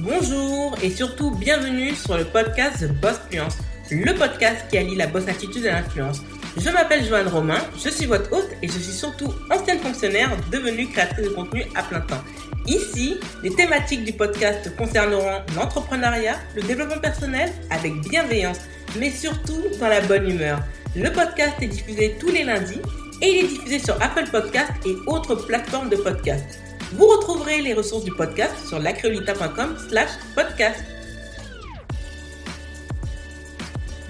Bonjour et surtout bienvenue sur le podcast The Boss Fluence, le podcast qui allie la boss attitude et l'influence. Je m'appelle Joanne Romain, je suis votre hôte et je suis surtout ancienne fonctionnaire devenue créatrice de contenu à plein temps. Ici, les thématiques du podcast concerneront l'entrepreneuriat, le développement personnel avec bienveillance, mais surtout dans la bonne humeur. Le podcast est diffusé tous les lundis et il est diffusé sur Apple Podcast et autres plateformes de podcast. Vous retrouverez les ressources du podcast sur lacreolita.com slash podcast.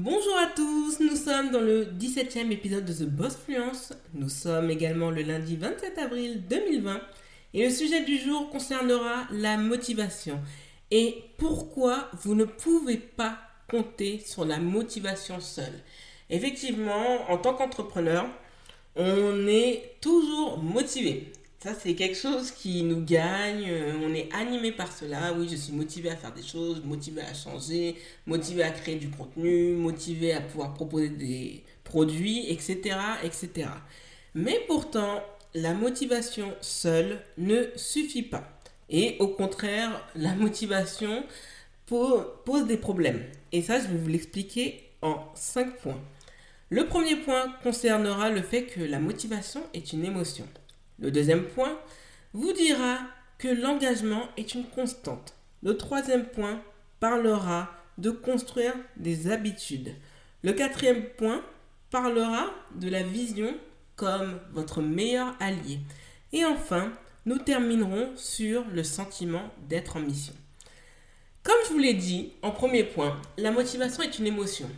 Bonjour à tous, nous sommes dans le 17e épisode de The Boss Fluence. Nous sommes également le lundi 27 avril 2020 et le sujet du jour concernera la motivation et pourquoi vous ne pouvez pas compter sur la motivation seule? Effectivement, en tant qu'entrepreneur, on est toujours motivé. Ça, c'est quelque chose qui nous gagne. Euh, on est animé par cela. Oui, je suis motivé à faire des choses, motivé à changer, motivé à créer du contenu, motivé à pouvoir proposer des produits, etc., etc. Mais pourtant, la motivation seule ne suffit pas. Et au contraire, la motivation pose des problèmes. Et ça, je vais vous l'expliquer en cinq points. Le premier point concernera le fait que la motivation est une émotion. Le deuxième point vous dira que l'engagement est une constante. Le troisième point parlera de construire des habitudes. Le quatrième point parlera de la vision comme votre meilleur allié. Et enfin, nous terminerons sur le sentiment d'être en mission. Comme je vous l'ai dit en premier point, la motivation est une émotion.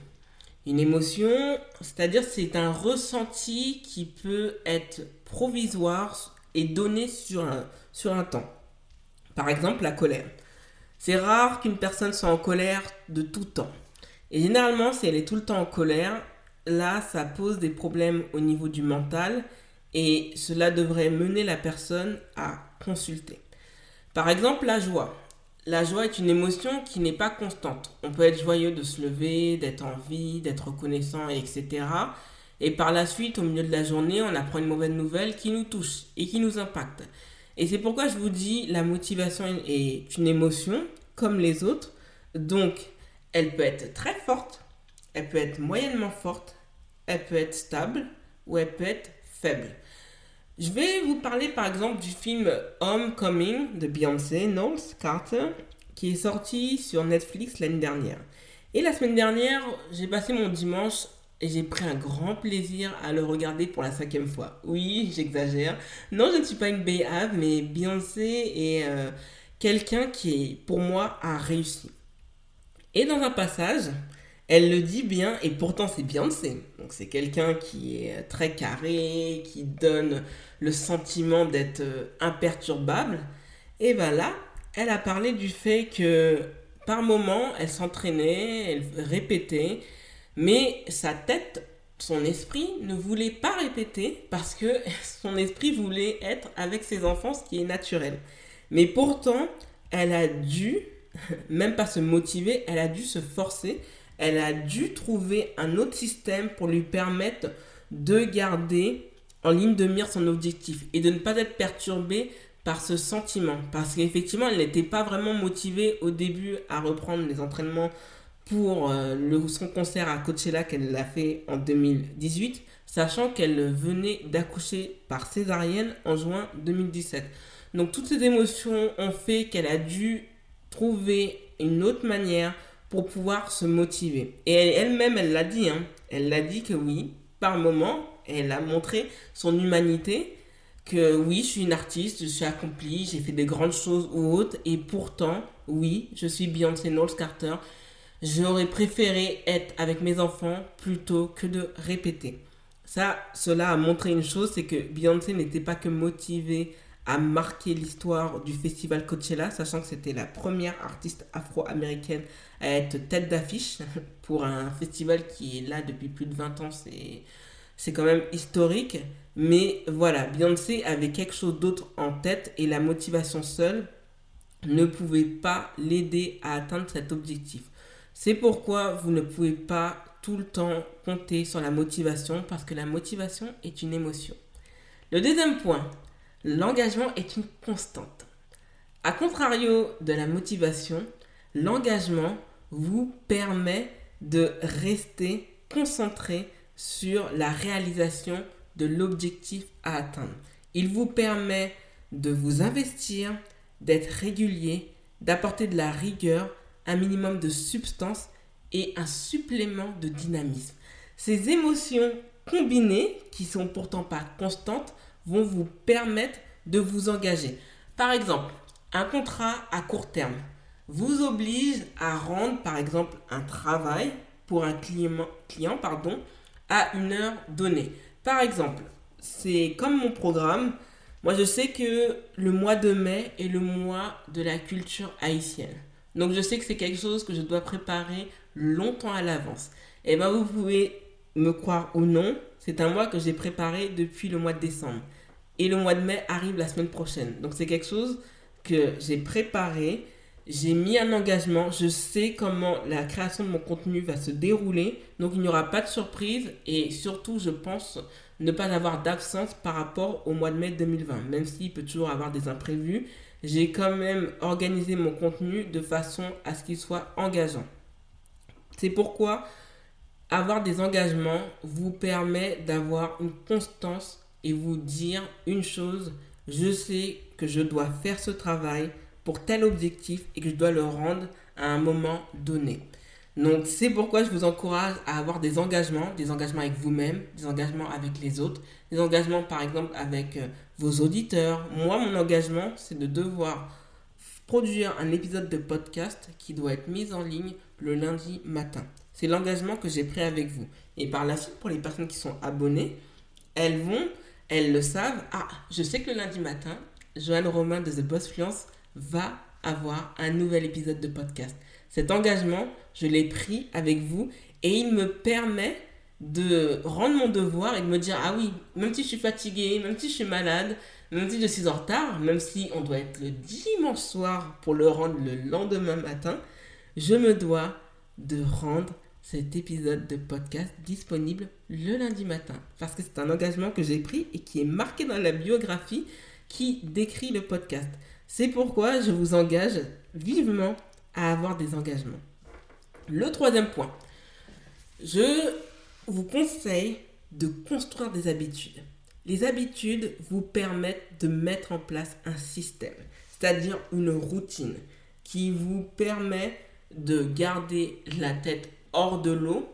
Une émotion, c'est-à-dire c'est un ressenti qui peut être provisoire et donné sur un, sur un temps. Par exemple, la colère. C'est rare qu'une personne soit en colère de tout temps. Et généralement, si elle est tout le temps en colère, là, ça pose des problèmes au niveau du mental et cela devrait mener la personne à consulter. Par exemple, la joie. La joie est une émotion qui n'est pas constante. On peut être joyeux de se lever, d'être en vie, d'être reconnaissant, etc. Et par la suite, au milieu de la journée, on apprend une mauvaise nouvelle qui nous touche et qui nous impacte. Et c'est pourquoi je vous dis, la motivation est une émotion comme les autres. Donc, elle peut être très forte, elle peut être moyennement forte, elle peut être stable ou elle peut être faible. Je vais vous parler par exemple du film Homecoming de Beyoncé Knowles Carter qui est sorti sur Netflix l'année dernière. Et la semaine dernière, j'ai passé mon dimanche et j'ai pris un grand plaisir à le regarder pour la cinquième fois. Oui, j'exagère. Non, je ne suis pas une béave, mais Beyoncé est euh, quelqu'un qui, pour moi, a réussi. Et dans un passage, elle le dit bien, et pourtant c'est Beyoncé. Donc c'est quelqu'un qui est très carré, qui donne le sentiment d'être euh, imperturbable. Et bien là, elle a parlé du fait que par moment, elle s'entraînait, elle répétait, mais sa tête, son esprit ne voulait pas répéter parce que son esprit voulait être avec ses enfants, ce qui est naturel. Mais pourtant, elle a dû, même pas se motiver, elle a dû se forcer elle a dû trouver un autre système pour lui permettre de garder en ligne de mire son objectif et de ne pas être perturbée par ce sentiment. Parce qu'effectivement, elle n'était pas vraiment motivée au début à reprendre les entraînements pour euh, son concert à Coachella qu'elle a fait en 2018, sachant qu'elle venait d'accoucher par césarienne en juin 2017. Donc toutes ces émotions ont fait qu'elle a dû trouver une autre manière pour pouvoir se motiver. Et elle-même, elle l'a dit, hein. elle l'a dit que oui, par moment, elle a montré son humanité, que oui, je suis une artiste, je suis accomplie, j'ai fait des grandes choses ou autres, et pourtant, oui, je suis Beyoncé Knowles Carter. J'aurais préféré être avec mes enfants plutôt que de répéter. Ça, cela a montré une chose, c'est que Beyoncé n'était pas que motivée a marqué l'histoire du festival Coachella, sachant que c'était la première artiste afro-américaine à être tête d'affiche pour un festival qui est là depuis plus de 20 ans. C'est, c'est quand même historique. Mais voilà, Beyoncé avait quelque chose d'autre en tête et la motivation seule ne pouvait pas l'aider à atteindre cet objectif. C'est pourquoi vous ne pouvez pas tout le temps compter sur la motivation parce que la motivation est une émotion. Le deuxième point, L'engagement est une constante. À contrario de la motivation, l'engagement vous permet de rester concentré sur la réalisation de l'objectif à atteindre. Il vous permet de vous investir, d'être régulier, d'apporter de la rigueur, un minimum de substance et un supplément de dynamisme. Ces émotions combinées, qui sont pourtant pas constantes, vont vous permettre de vous engager. Par exemple, un contrat à court terme vous oblige à rendre, par exemple, un travail pour un client, client pardon, à une heure donnée. Par exemple, c'est comme mon programme. Moi, je sais que le mois de mai est le mois de la culture haïtienne. Donc, je sais que c'est quelque chose que je dois préparer longtemps à l'avance. Et eh bien, vous pouvez me croire ou non, c'est un mois que j'ai préparé depuis le mois de décembre. Et le mois de mai arrive la semaine prochaine. Donc, c'est quelque chose que j'ai préparé j'ai mis un engagement, je sais comment la création de mon contenu va se dérouler, donc il n'y aura pas de surprise et surtout je pense ne pas avoir d'absence par rapport au mois de mai 2020, même s'il peut toujours avoir des imprévus, j'ai quand même organisé mon contenu de façon à ce qu'il soit engageant. C'est pourquoi avoir des engagements vous permet d'avoir une constance et vous dire une chose, je sais que je dois faire ce travail, pour tel objectif et que je dois le rendre à un moment donné. Donc c'est pourquoi je vous encourage à avoir des engagements, des engagements avec vous-même, des engagements avec les autres, des engagements par exemple avec euh, vos auditeurs. Moi, mon engagement, c'est de devoir produire un épisode de podcast qui doit être mis en ligne le lundi matin. C'est l'engagement que j'ai pris avec vous. Et par la suite, pour les personnes qui sont abonnées, elles vont, elles le savent. Ah, je sais que le lundi matin, Joanne Romain de The Boss Fluence va avoir un nouvel épisode de podcast. Cet engagement, je l'ai pris avec vous et il me permet de rendre mon devoir et de me dire ah oui, même si je suis fatigué, même si je suis malade, même si je suis en retard, même si on doit être le dimanche soir pour le rendre le lendemain matin, je me dois de rendre cet épisode de podcast disponible le lundi matin. Parce que c'est un engagement que j'ai pris et qui est marqué dans la biographie qui décrit le podcast. C'est pourquoi je vous engage vivement à avoir des engagements. Le troisième point, je vous conseille de construire des habitudes. Les habitudes vous permettent de mettre en place un système, c'est-à-dire une routine qui vous permet de garder la tête hors de l'eau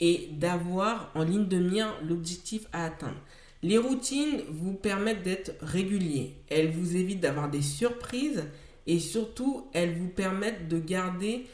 et d'avoir en ligne de mire l'objectif à atteindre. Les routines vous permettent d'être réguliers. Elles vous évitent d'avoir des surprises et surtout, elles vous permettent de garder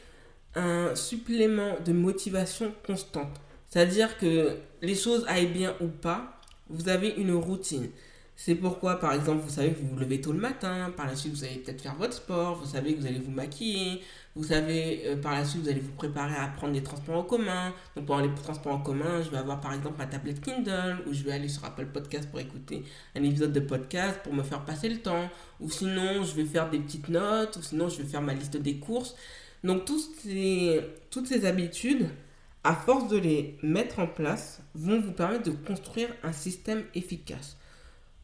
un supplément de motivation constante. C'est-à-dire que les choses aillent bien ou pas, vous avez une routine. C'est pourquoi, par exemple, vous savez que vous vous levez tôt le matin, par la suite, vous allez peut-être faire votre sport, vous savez que vous allez vous maquiller, vous savez, euh, par la suite, vous allez vous préparer à prendre des transports en commun. Donc, pendant les transports en commun, je vais avoir par exemple ma tablette Kindle, ou je vais aller sur Apple Podcast pour écouter un épisode de podcast pour me faire passer le temps. Ou sinon, je vais faire des petites notes, ou sinon, je vais faire ma liste des courses. Donc, toutes ces, toutes ces habitudes, à force de les mettre en place, vont vous permettre de construire un système efficace.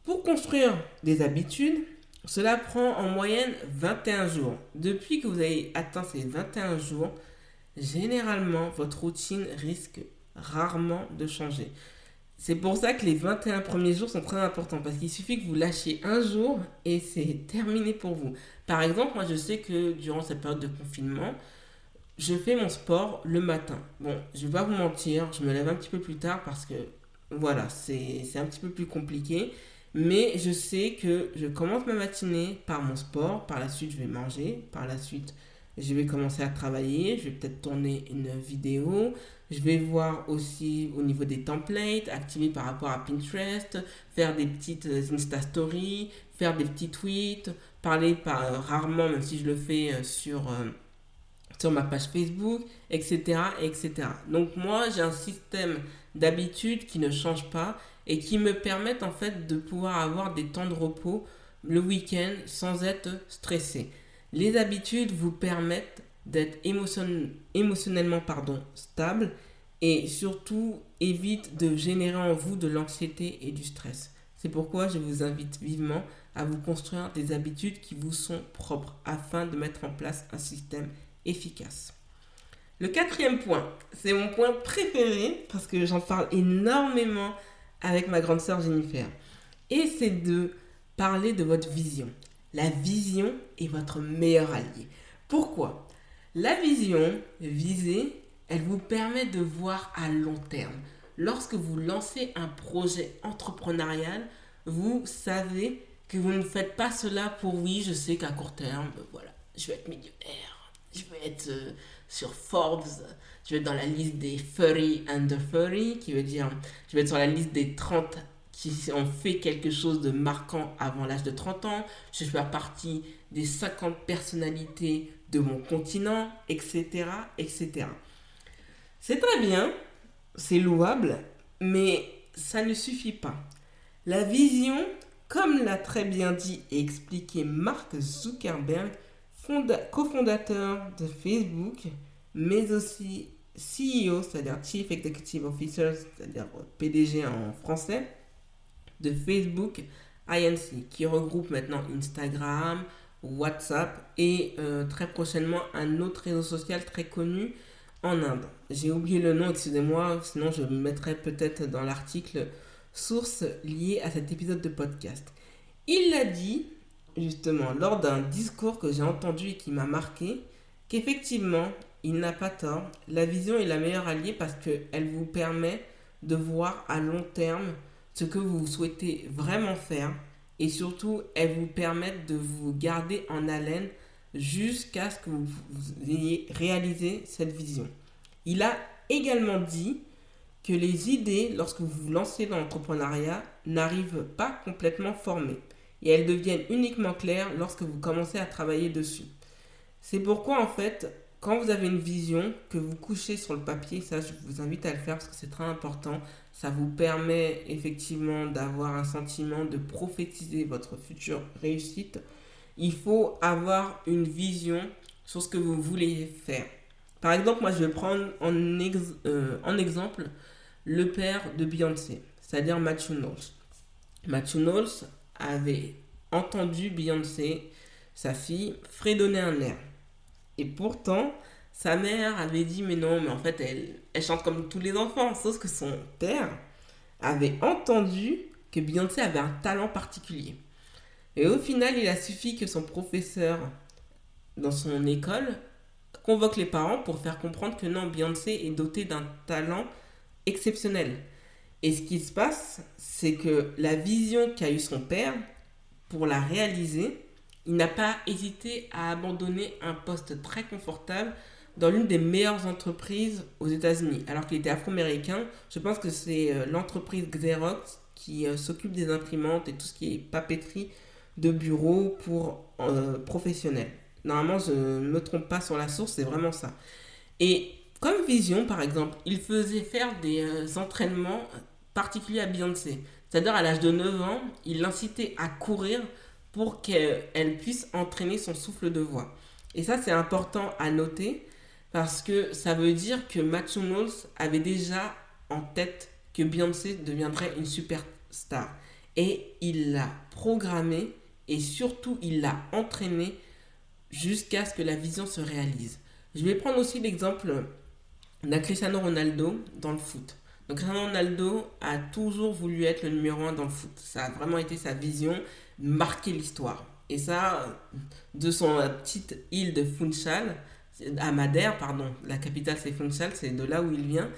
Pour construire des habitudes, cela prend en moyenne 21 jours. Depuis que vous avez atteint ces 21 jours, généralement, votre routine risque rarement de changer. C'est pour ça que les 21 premiers jours sont très importants parce qu'il suffit que vous lâchiez un jour et c'est terminé pour vous. Par exemple, moi je sais que durant cette période de confinement, je fais mon sport le matin. Bon, je vais pas vous mentir, je me lève un petit peu plus tard parce que voilà, c'est un petit peu plus compliqué. Mais je sais que je commence ma matinée par mon sport, par la suite je vais manger, par la suite je vais commencer à travailler, je vais peut-être tourner une vidéo, je vais voir aussi au niveau des templates, activer par rapport à Pinterest, faire des petites Insta Stories, faire des petits tweets, parler par, rarement, même si je le fais euh, sur, euh, sur ma page Facebook, etc., etc. Donc moi, j'ai un système d'habitude qui ne change pas et qui me permettent en fait de pouvoir avoir des temps de repos le week-end sans être stressé. Les habitudes vous permettent d'être émotionnellement pardon, stable et surtout évite de générer en vous de l'anxiété et du stress. C'est pourquoi je vous invite vivement à vous construire des habitudes qui vous sont propres afin de mettre en place un système efficace. Le quatrième point, c'est mon point préféré parce que j'en parle énormément avec ma grande sœur Jennifer. Et c'est de parler de votre vision. La vision est votre meilleur allié. Pourquoi? La vision, visée, elle vous permet de voir à long terme. Lorsque vous lancez un projet entrepreneurial, vous savez que vous ne faites pas cela pour oui, je sais qu'à court terme, voilà, je vais être millionnaire, je vais être euh, sur Forbes, je vais être dans la liste des 30 under 30, qui veut dire je vais être sur la liste des 30 qui ont fait quelque chose de marquant avant l'âge de 30 ans, je vais faire partie des 50 personnalités de mon continent, etc. etc. C'est très bien, c'est louable, mais ça ne suffit pas. La vision, comme l'a très bien dit et expliqué Mark Zuckerberg, cofondateur de Facebook, mais aussi CEO, c'est-à-dire Chief Executive Officer, c'est-à-dire PDG en français, de Facebook INC, qui regroupe maintenant Instagram, WhatsApp et euh, très prochainement un autre réseau social très connu en Inde. J'ai oublié le nom, excusez-moi, sinon je mettrai peut-être dans l'article source liée à cet épisode de podcast. Il l'a dit, justement, lors d'un discours que j'ai entendu et qui m'a marqué, qu'effectivement, il n'a pas tort. La vision est la meilleure alliée parce qu'elle vous permet de voir à long terme ce que vous souhaitez vraiment faire et surtout, elle vous permet de vous garder en haleine jusqu'à ce que vous, ayez réalisé cette vision. Il a également dit que les idées, lorsque vous vous lancez dans l'entrepreneuriat, n'arrivent pas complètement formées et elles deviennent uniquement claires lorsque vous commencez à travailler dessus. C'est pourquoi en fait, quand vous avez une vision, que vous couchez sur le papier, ça je vous invite à le faire parce que c'est très important, ça vous permet effectivement d'avoir un sentiment de prophétiser votre future réussite il faut avoir une vision sur ce que vous voulez faire. Par exemple, moi, je vais prendre en, euh, en exemple le père de Beyoncé, c'est-à-dire Matthew Knowles. Matthew Knowles avait entendu Beyoncé, sa fille, fredonner un air. Et pourtant, sa mère avait dit, mais non, mais en fait, elle, elle chante comme tous les enfants, sauf que son père avait entendu que Beyoncé avait un talent particulier. Et au final, il a suffi que son professeur dans son école convoque les parents pour faire comprendre que non, Beyoncé est dotée d'un talent exceptionnel. Et ce qui se passe, c'est que la vision qu'a eu son père, pour la réaliser, il n'a pas hésité à abandonner un poste très confortable dans l'une des meilleures entreprises aux États-Unis. Alors qu'il était afro-américain, je pense que c'est euh, l'entreprise Xerox qui euh, s'occupe des imprimantes et tout ce qui est papeterie de bureau pour euh, professionnels. Normalement, je ne me trompe pas sur la source, c'est vraiment ça. Et comme Vision, par exemple, il faisait faire des entraînements particuliers à Beyoncé. C'est-à-dire, à, l'âge de 9 ans, il l'incitait à courir pour qu'elle puisse entraîner son souffle de voix. Et ça, c'est important à noter parce que ça veut dire que Matthew Knowles avait déjà en tête que Beyoncé deviendrait une superstar. Et il l'a programmé et surtout il l'a entraîné jusqu'à ce que la vision se réalise. Je vais prendre aussi l'exemple d'un Cristiano Ronaldo dans le foot. Donc Ronaldo a toujours voulu être le numéro 1 dans le foot. Ça a vraiment été sa vision, marquer l'histoire. Et ça, de son petite île de Funchal, à Madère, pardon, la capitale c'est Funchal, c'est de là où il vient.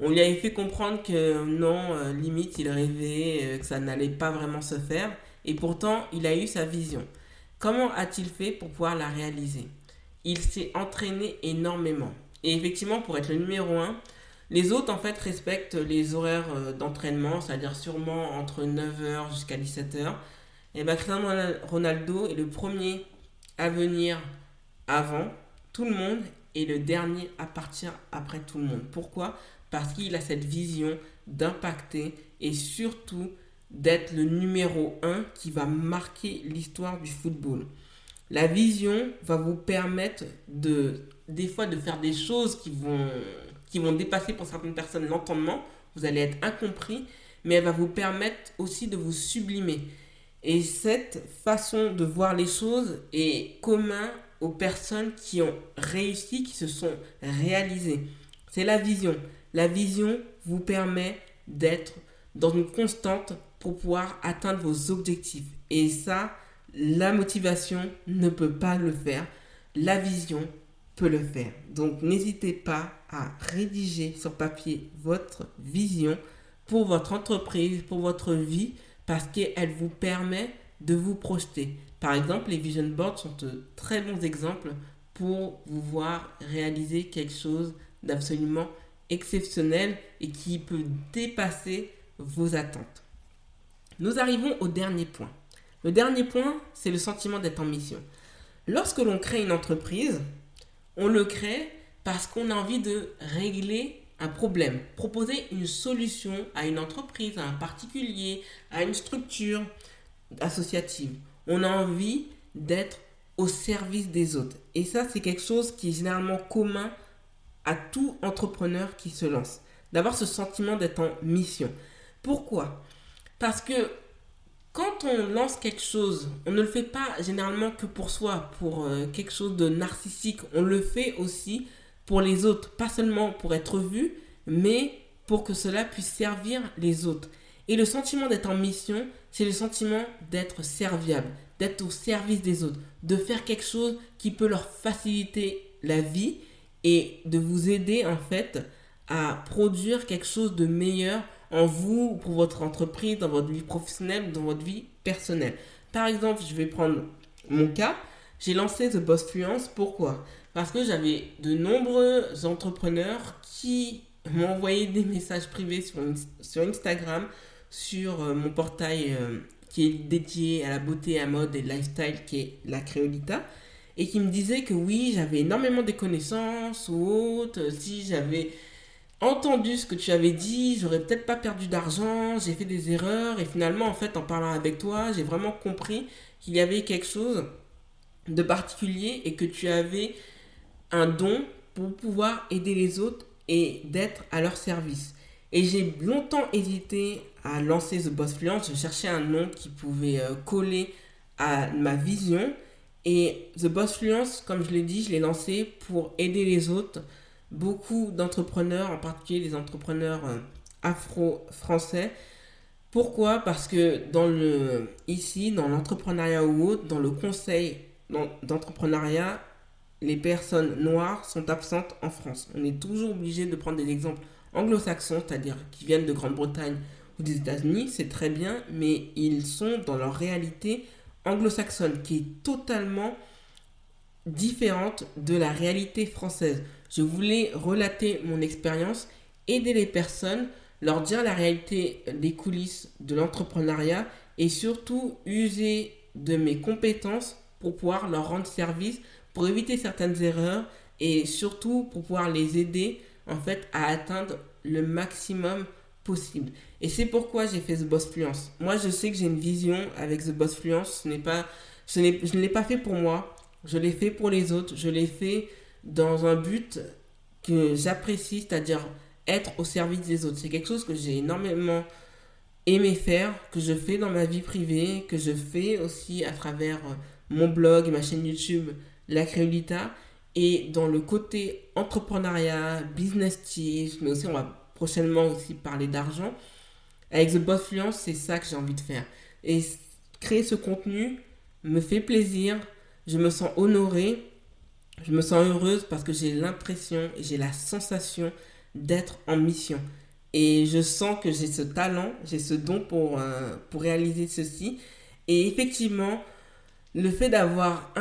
On lui avait fait comprendre que non, euh, limite, il rêvait, euh, que ça n'allait pas vraiment se faire. Et pourtant, il a eu sa vision. Comment a-t-il fait pour pouvoir la réaliser? Il s'est entraîné énormément. Et effectivement, pour être le numéro 1, les autres, en fait, respectent les horaires euh, d'entraînement, c'est-à-dire sûrement entre 9h jusqu'à 17h. Et bien, Cristiano Ronaldo est le premier à venir avant tout le monde et le dernier à partir après tout le monde. Pourquoi? Parce qu'il a cette vision d'impacter et surtout d'être le numéro 1 qui va marquer l'histoire du football. La vision va vous permettre de, des fois, de faire des choses qui vont, qui vont dépasser pour certaines personnes l'entendement. Vous allez être incompris, mais elle va vous permettre aussi de vous sublimer. Et cette façon de voir les choses est commun aux personnes qui ont réussi, qui se sont réalisées. C'est la vision. La vision vous permet d'être dans une constante pour pouvoir atteindre vos objectifs. Et ça, la motivation ne peut pas le faire. La vision peut le faire. Donc n'hésitez pas à rédiger sur papier votre vision pour votre entreprise, pour votre vie, parce qu'elle vous permet de vous projeter. Par exemple, les vision boards sont de très bons exemples pour vous voir réaliser quelque chose d'absolument exceptionnel et qui peut dépasser vos attentes. Nous arrivons au dernier point. Le dernier point, c'est le sentiment d'être en mission. Lorsque l'on crée une entreprise, on le crée parce qu'on a envie de régler un problème, proposer une solution à une entreprise, à un particulier, à une structure associative. On a envie d'être au service des autres. Et ça, c'est quelque chose qui est généralement commun à tout entrepreneur qui se lance. D'avoir ce sentiment d'être en mission. Pourquoi? Parce que quand on lance quelque chose, on ne le fait pas généralement que pour soi, pour euh, quelque chose de narcissique. On le fait aussi pour les autres, pas seulement pour être vu, mais pour que cela puisse servir les autres. Et le sentiment d'être en mission, c'est le sentiment d'être serviable, d'être au service des autres, de faire quelque chose qui peut leur faciliter la vie et de vous aider en fait à produire quelque chose de meilleur en vous, pour votre entreprise, dans votre vie professionnelle, dans votre vie personnelle. Par exemple, je vais prendre mon cas. J'ai lancé The Boss Fluence. Pourquoi? Parce que j'avais de nombreux entrepreneurs qui envoyé des messages privés sur, sur Instagram, sur euh, mon portail euh, qui est dédié à la beauté, à la mode et lifestyle, qui est la Créolita, et qui me disaient que oui, j'avais énormément de connaissances ou autres, si j'avais entendu ce que tu avais dit, j'aurais peut-être pas perdu d'argent, j'ai fait des erreurs et finalement en fait en parlant avec toi, j'ai vraiment compris qu'il y avait quelque chose de particulier et que tu avais un don pour pouvoir aider les autres et d'être à leur service. Et j'ai longtemps hésité à lancer The Boss Fluence, je cherchais un nom qui pouvait euh, coller à ma vision et The Boss Fluence, comme je l'ai dit, je l'ai lancé pour aider les autres beaucoup d'entrepreneurs, en particulier les entrepreneurs euh, afro-français. Pourquoi? Parce que dans le, ici, dans l'entrepreneuriat ou autre, dans le conseil d'entrepreneuriat, les personnes noires sont absentes en France. On est toujours obligé de prendre des exemples anglo-saxons, c'est-à-dire qui viennent de Grande-Bretagne ou des États-Unis, c'est très bien, mais ils sont dans leur réalité anglo-saxonne qui est totalement différente de la réalité française. Je voulais relater mon expérience, aider les personnes, leur dire la réalité des coulisses de l'entrepreneuriat et surtout user de mes compétences pour pouvoir leur rendre service, pour éviter certaines erreurs et surtout pour pouvoir les aider en fait à atteindre le maximum possible. Et c'est pourquoi j'ai fait The Boss Fluence. Moi, je sais que j'ai une vision avec The Boss Fluence. Ce n'est pas, je ne l'ai pas fait pour moi. Je l'ai fait pour les autres. Je l'ai fait dans un but que j'apprécie, c'est-à-dire être au service des autres. C'est quelque chose que j'ai énormément aimé faire, que je fais dans ma vie privée, que je fais aussi à travers euh, mon blog et ma chaîne YouTube La Créolita. Et dans le côté entrepreneuriat, business tips, mais aussi on va prochainement aussi parler d'argent. Avec The Boss Fluence, c'est ça que j'ai envie de faire. Et créer ce contenu me fait plaisir, je me sens honorée je me sens heureuse parce que j'ai l'impression j'ai la sensation d'être en mission. Et je sens que j'ai ce talent, j'ai ce don pour, euh, pour réaliser ceci. Et effectivement, le fait d'avoir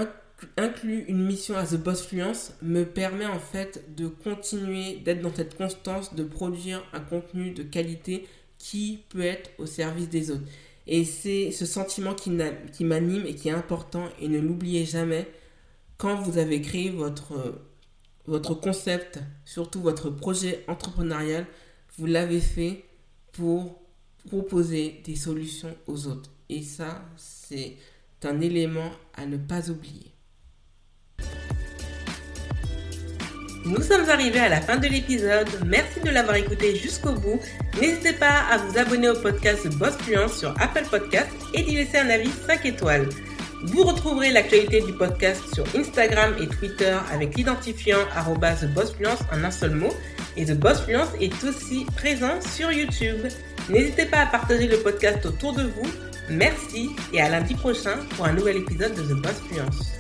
inclus une mission à The Boss Fluence me permet en fait de continuer d'être dans cette constance, de produire un contenu de qualité qui peut être au service des autres. Et c'est ce sentiment qui m'anime et qui est important et ne l'oubliez jamais quand vous avez créé votre, votre concept, surtout votre projet entrepreneurial, vous l'avez fait pour proposer des solutions aux autres. Et ça, c'est un élément à ne pas oublier. Nous sommes arrivés à la fin de l'épisode. Merci de l'avoir écouté jusqu'au bout. N'hésitez pas à vous abonner au podcast Boss Fluence sur Apple Podcast et d'y laisser un avis 5 étoiles. Vous retrouverez l'actualité du podcast sur Instagram et Twitter avec l'identifiant TheBossFluence en un seul mot. Et The Boss Fluence est aussi présent sur YouTube. N'hésitez pas à partager le podcast autour de vous. Merci et à lundi prochain pour un nouvel épisode de The Boss Fluence.